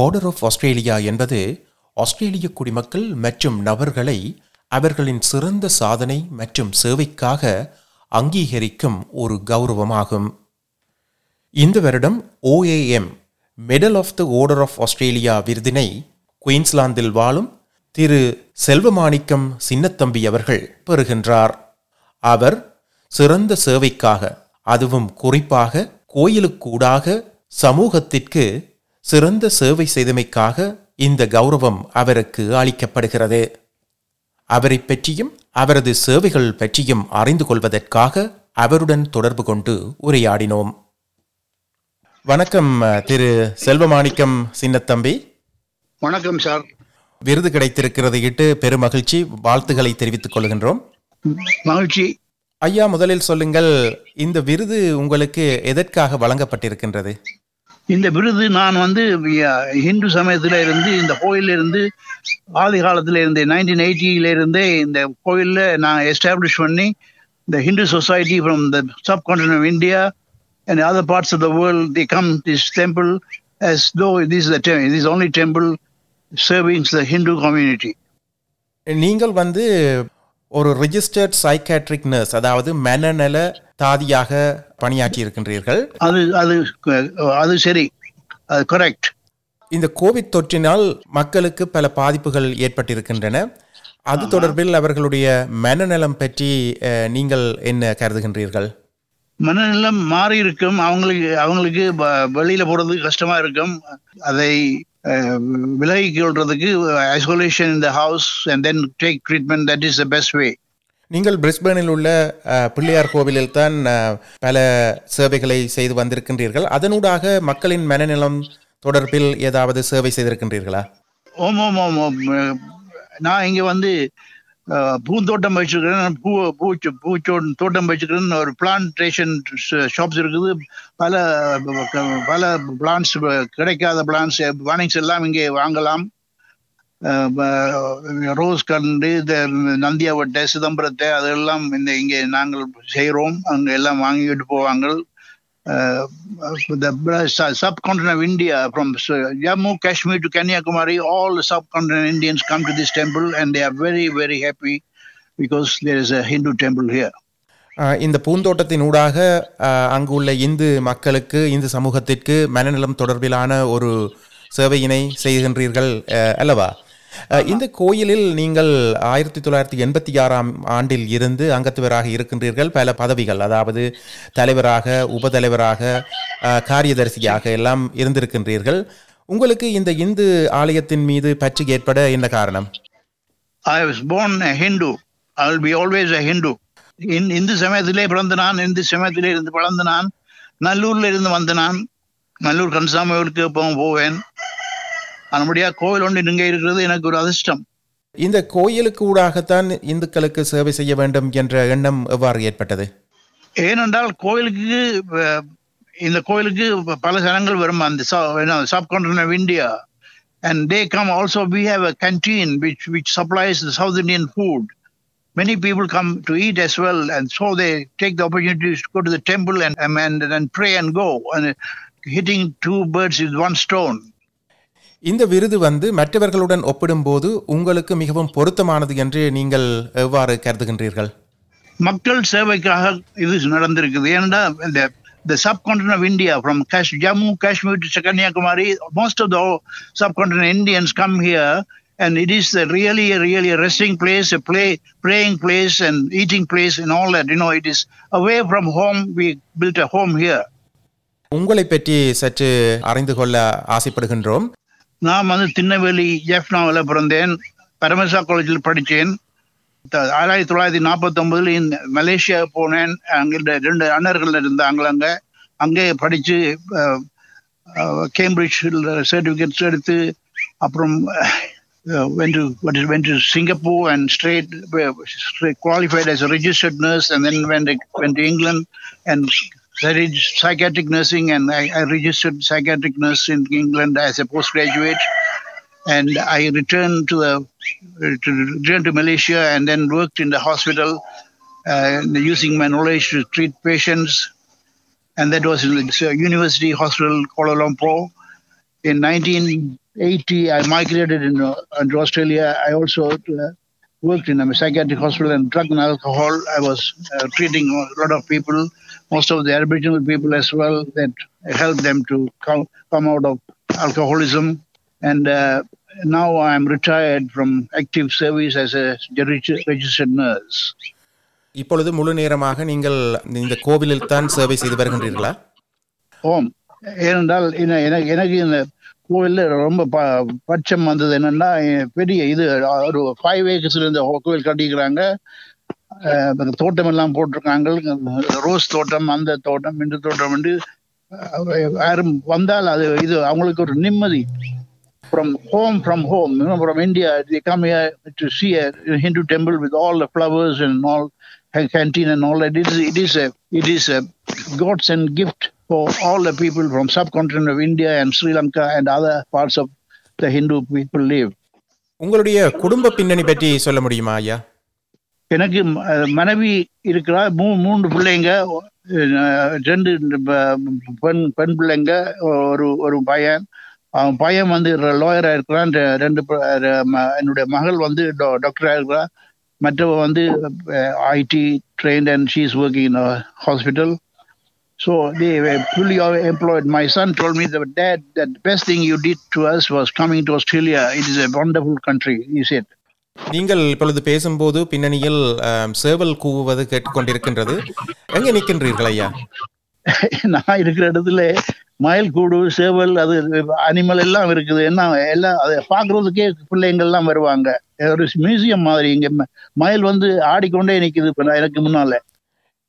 Order of Australia என்பது ஆஸ்திரேலிய குடிமக்கள் மற்றும் நபர்களை அவர்களின் சிறந்த சாதனை மற்றும் சேவைக்காக அங்கீகரிக்கும் ஒரு கௌரவமாகும். இந்த வருடம் OAM medal of the order of Australia விருதினை குயின்ஸ்லாந்தில் வாழும் திரு செல்வமாணிக்கம் சின்னத்தம்பி அவர்கள் பெறுகின்றார். அவர் சிறந்த சேவைக்காக அதுவும் குறிப்பாக கோயிலுக்கூடாக சமூகத்திற்கு சிறந்த சேவை செய்தமைக்காக இந்த கௌரவம் அவருக்கு அளிக்கப்படுகிறது. அவரை பற்றியும் அவரது சேவைகள் பற்றியும் அறிந்து கொள்வதற்காக அவருடன் தொடர்பு கொண்டு உரையாடினோம். வணக்கம் திரு செல்வமாணிக்கம் சின்னத்தம்பி. வணக்கம் சார். விருது கிடைத்திருக்கிறது இட்டு பெருமகிழ்ச்சி வாழ்த்துக்களை தெரிவித்துக் கொள்கின்றோம். மகிழ்ச்சி. ஐயா முதலில் சொல்லுங்கள் இந்த விருது உங்களுக்கு எதற்காக வழங்கப்பட்டிருக்கின்றது? இந்த விருது நான் வந்து ஹிந்து சமயத்தில் இருந்து இந்த கோயில்ல இருந்து ஆதி காலத்தில் இருந்து நைன்டீன் எயிட்டியில இருந்தே இந்த கோயிலில் நான் எஸ்டாப்ளிஷ் பண்ணி இந்த Hindu society from the subcontinent of India and other parts of the world the come this temple as though this is the tem- this is only temple serving the Hindu community. நீங்கள் வந்து ஒரு registered psychiatric nurse அதாவது மனநல தாதியாக பணியாற்றி இருக்கின்றீர்கள் அது அது அது சரி. அது கரெக்ட் இந்த கோவிட் தொற்றினால் மக்களுக்கு பல பாதிப்புகள் ஏற்பட்டிருக்கின்றன. அது தொடர்பில் அவர்களுடைய மனநலம் பற்றி நீங்கள் என்ன கருதுகின்றீர்கள்? மனநலம் மாறி இருக்கும் அவங்களுக்கு அவங்களுக்கு வெளியில போறதுக்கு கஷ்டமா இருக்கும். அதை அஹ், விலகிக் கொள்றதுக்கு ஐசோலேஷன் இந்த house and then take treatment that is the best way நீங்கள் பிரிஸ்பேனில் உள்ள அஹ், பிள்ளையார் கோவிலில் தான் அஹ், பல சேவைகளை செய்து வந்திருக்கின்றீர்கள். அதனூடாக மக்களின் மனநலம் தொடர்பில் ஏதாவது சேவை செய்திருக்கின்றீர்களா? ஓம் ஓம் ஓம். நான் இங்க வந்து பூந்தோட்டம் வச்சிருக்கிறேன். பூ பூ பூச்சோ தோட்டம் வச்சிருக்கிறேன். ஒரு பிளான்டேஷன் ஷாப்ஸ் இருக்குது. பல பல பிளான்ஸ் கிடைக்காத பிளான்ஸ் வார்னிங்ஸ் எல்லாம் இங்கே வாங்கலாம். ரோஸ் கண்டு இந்த நந்தியாவட்டை சிதம்பரத்தை அதெல்லாம் இந்த இங்கே நாங்கள் செய்கிறோம் அங்கே எல்லாம் வாங்கிட்டு போவாங்க uh, the subcontinent of India, from Jammu, Kashmir to Kanyakumari, all the subcontinent Indians come to this temple and they are very, very happy because there is a Hindu temple here. இந்த பூந்தோட்டத்தின் ஊடாக அங்குள்ள இந்து மக்களுக்கு இந்து சமூகத்திற்கு மனநலம் தொடர்பிலான ஒரு சேவையினை செய்கின்றீர்கள் அல்லவா இந்த கோயிலில் நீங்கள் ஆயிரத்தி தொள்ளாயிரத்தி எண்பத்தி ஆறாம் ஆண்டில் இருந்து அங்கத்துவராக இருக்கின்றீர்கள். பல பதவிகள் அதாவது தலைவராக உபதலைவராக காரியதரிசியாக எல்லாம் இருந்திருக்கின்றீர்கள். உங்களுக்கு இந்த இந்து ஆலயத்தின் மீது பற்றி ஏற்பட என்ன காரணம்? I was born Hindu I will be always always a இந்து சமயத்திலே பிறந்த நான் இந்து சமயத்திலே இருந்து பிறந்த நான் நல்லூர்ல இருந்து வந்த நான் நல்லூர் கன்சாமிகளுக்கு எப்பவும் போவேன். அதனுடைய கோவில் ஒன்று இங்கே இருக்கிறது எனக்கு ஒரு அதிர்ஷ்டம். இந்த கோயிலுக்கு ஊடாகத்தான் இந்துக்களுக்கு சேவை செய்ய வேண்டும் என்ற எண்ணம் எவ்வாறு ஏற்பட்டது? ஏனென்றால் கோயிலுக்கு இந்த கோயிலுக்கு பல ஜனங்கள் வரும். அந்த subcontinent of India and they come also we have a canteen which which supplies south Indian food many people come to eat as well. And so they take the opportunity to go to the temple and and, and pray and go. And hitting two birds with one stone. இந்த விருது வந்து மற்றவர்களுடன் ஒப்பிடும்போது உங்களுக்கு மிகவும் பொருத்தமானது என்று நீங்கள் எவ்வாறு கருதுகின்றீர்கள் மக்கள் சேவைக்காக இது நடந்திருக்குது ஏன்னா இந்த the subcontinent of India from Kash, Jammu, Kashmir to Kanyakumari, most of the subcontinent Indians come here and it is a really, a really a resting place, a play, praying place and eating place and all that. You know, it is away from home. We built a home here. உங்களை பற்றி சற்று அறிந்து கொள்ள ஆசைப்படுகின்றோம் நான் வந்து திருநெல்வேலி ஜெஃப்னாவில் பிறந்தேன். பரமேசா காலேஜில் படித்தேன். ஆயிரத்தி தொள்ளாயிரத்தி நாற்பத்தி இந்த மலேசியா போனேன். அங்கே ரெண்டு அண்ணர்கள் இருந்தாங்க அங்கே. அங்கே படித்து கேம்பிரிட்ஜில் சர்டிஃபிகேட்ஸ் எடுத்து அப்புறம் went to what Singapore went to Singapore and straight, nurse qualified as a registered nurse and then went went to England and studied psychiatric nursing and I, I registered psychiatric nurse in England as a postgraduate. And I returned to the to returned to Malaysia and then worked in the hospital uh, using my knowledge to treat patients. And that was in the University Hospital Kuala Lumpur. In 1980, I migrated in, uh, into Australia. I also uh, worked in a psychiatric hospital and drug and alcohol. I was uh, treating a lot of people, most of the Aboriginal people as well, that helped them to come, come out of alcoholism. And uh, now I'm retired from active service as a regi- registered nurse. இப்பொழுது முழு நேரமாக நீங்கள் இந்த கோவிலில் தான் சேவை செய்து வருகின்றீர்களா ஓம் ஏனென்றால் எனக்கு எனக்கு இந்த கோவில்ல ரொம்ப ப பட்சம் வந்தது என்னன்னா பெரிய இது ஒரு ஃபைவ் ஏக்கர்ஸ்ல இருந்த கோவில் கட்டிக்கிறாங்க தோட்டம் எல்லாம் போட்டிருக்காங்க ரோஸ் தோட்டம் அந்த தோட்டம் இந்த தோட்டம் வந்து யாரும் வந்தால் அது இது அவங்களுக்கு ஒரு நிம்மதி from home from home from India they come to see Hindu temple with all flowers and all canteen and all it is it is is a it is a for all the people from subcontinent of india and sri lanka and other parts of the hindu people live. உங்களுடைய குடும்ப பின்னணி பற்றி சொல்ல முடியுமா ஐயா? எனக்கு மனைவி இருக்கிறா மூ மூன்று பிள்ளைங்க ரெண்டு பெண் பெண் பிள்ளைங்க ஒரு ஒரு பையன். அவன் பையன் வந்து லாயரா இருக்கிறான் ரெண்டு என்னுடைய மகள் வந்து டாக்டரா இருக்கிறா. மற்றவ வந்து IT trained and she is working in hospital So they were fully employed. My son told me that dad, that the best thing you did to us was coming to Australia. It is a wonderful country, he said. நீங்கள் இப்பொழுது பேசும்போது பின்னணியில் சேவல் கூவுவது கேட்டுக்கொண்டிருக்கின்றது எங்கே நிற்கின்றீர்கள் ஐயா நான் இருக்கிற இடத்துல மயில் கூடு சேவல் அது அனிமல் எல்லாம் இருக்குது என்ன எல்லாம் அதை பார்க்கறதுக்கே பிள்ளைங்க எல்லாம் வருவாங்க ஒரு மியூசியம் மாதிரி இங்க மயில் வந்து ஆடிக்கொண்டே நிக்குது இப்ப எனக்கு முன்னால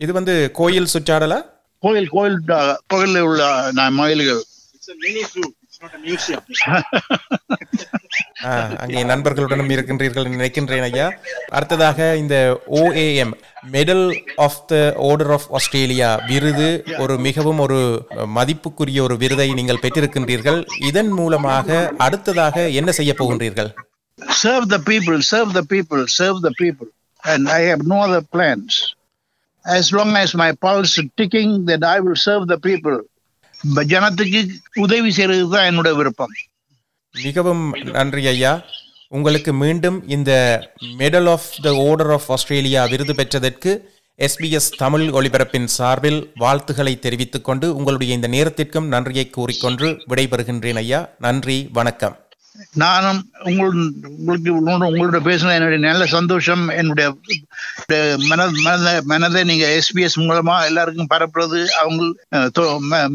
இது வந்து கோயில் சுற்றாடலா கோயில் கோயில் கோயில்ல உள்ள நான் மயில்கள் It's a mini zoo. It's not a museum. ஆ, அங்கே நண்பர்களுடனும் இருக்கின்றீர்கள் நினைக்கின்றேன் ஐயா அடுத்ததாக இந்த OAM medal of the order of Australia விருது ஒரு மிகவும் ஒரு மதிப்புக்குரிய ஒரு விருதை நீங்கள் பெற்றிருக்கின்றீர்கள் இதன் மூலமாக அடுத்ததாக என்ன செய்ய போகின்றீர்கள் serve the people, serve the people, serve the people. And I have no other plans. As long as my pulse ticking, that I will serve the people. ஜனத்துக்கு உதவி செய்யறது தான் என்னோட விருப்பம். மிகவும் நன்றி ஐயா. உங்களுக்கு மீண்டும் இந்த medal of the order of Australia விருது பெற்றதற்கு எஸ்பிஎஸ் தமிழ் ஒளிபரப்பின் சார்பில் வாழ்த்துக்களை தெரிவித்துக் கொண்டு உங்களுடைய இந்த நேரத்திற்கும் நன்றியை கூறிக்கொண்டு விடைபெறுகின்றேன் ஐயா. நன்றி வணக்கம். நானும் உங்கள் உங்களுக்கு உங்களோட பேசின என்னுடைய நல்ல சந்தோஷம் என்னுடைய மன மனத மனதை நீங்க எஸ்பிஎஸ் மூலமா எல்லாருக்கும் பரப்புறது அவங்க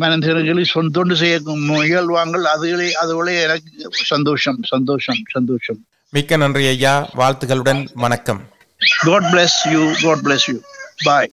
மனதினர்களை தொண்டு செய்ய முயல்வாங்கள் அதுகளே அதுகளே எனக்கு சந்தோஷம் சந்தோஷம் சந்தோஷம் மிக்க நன்றி ஐயா வாழ்த்துக்களுடன் வணக்கம் God bless you. God bless you. Bye.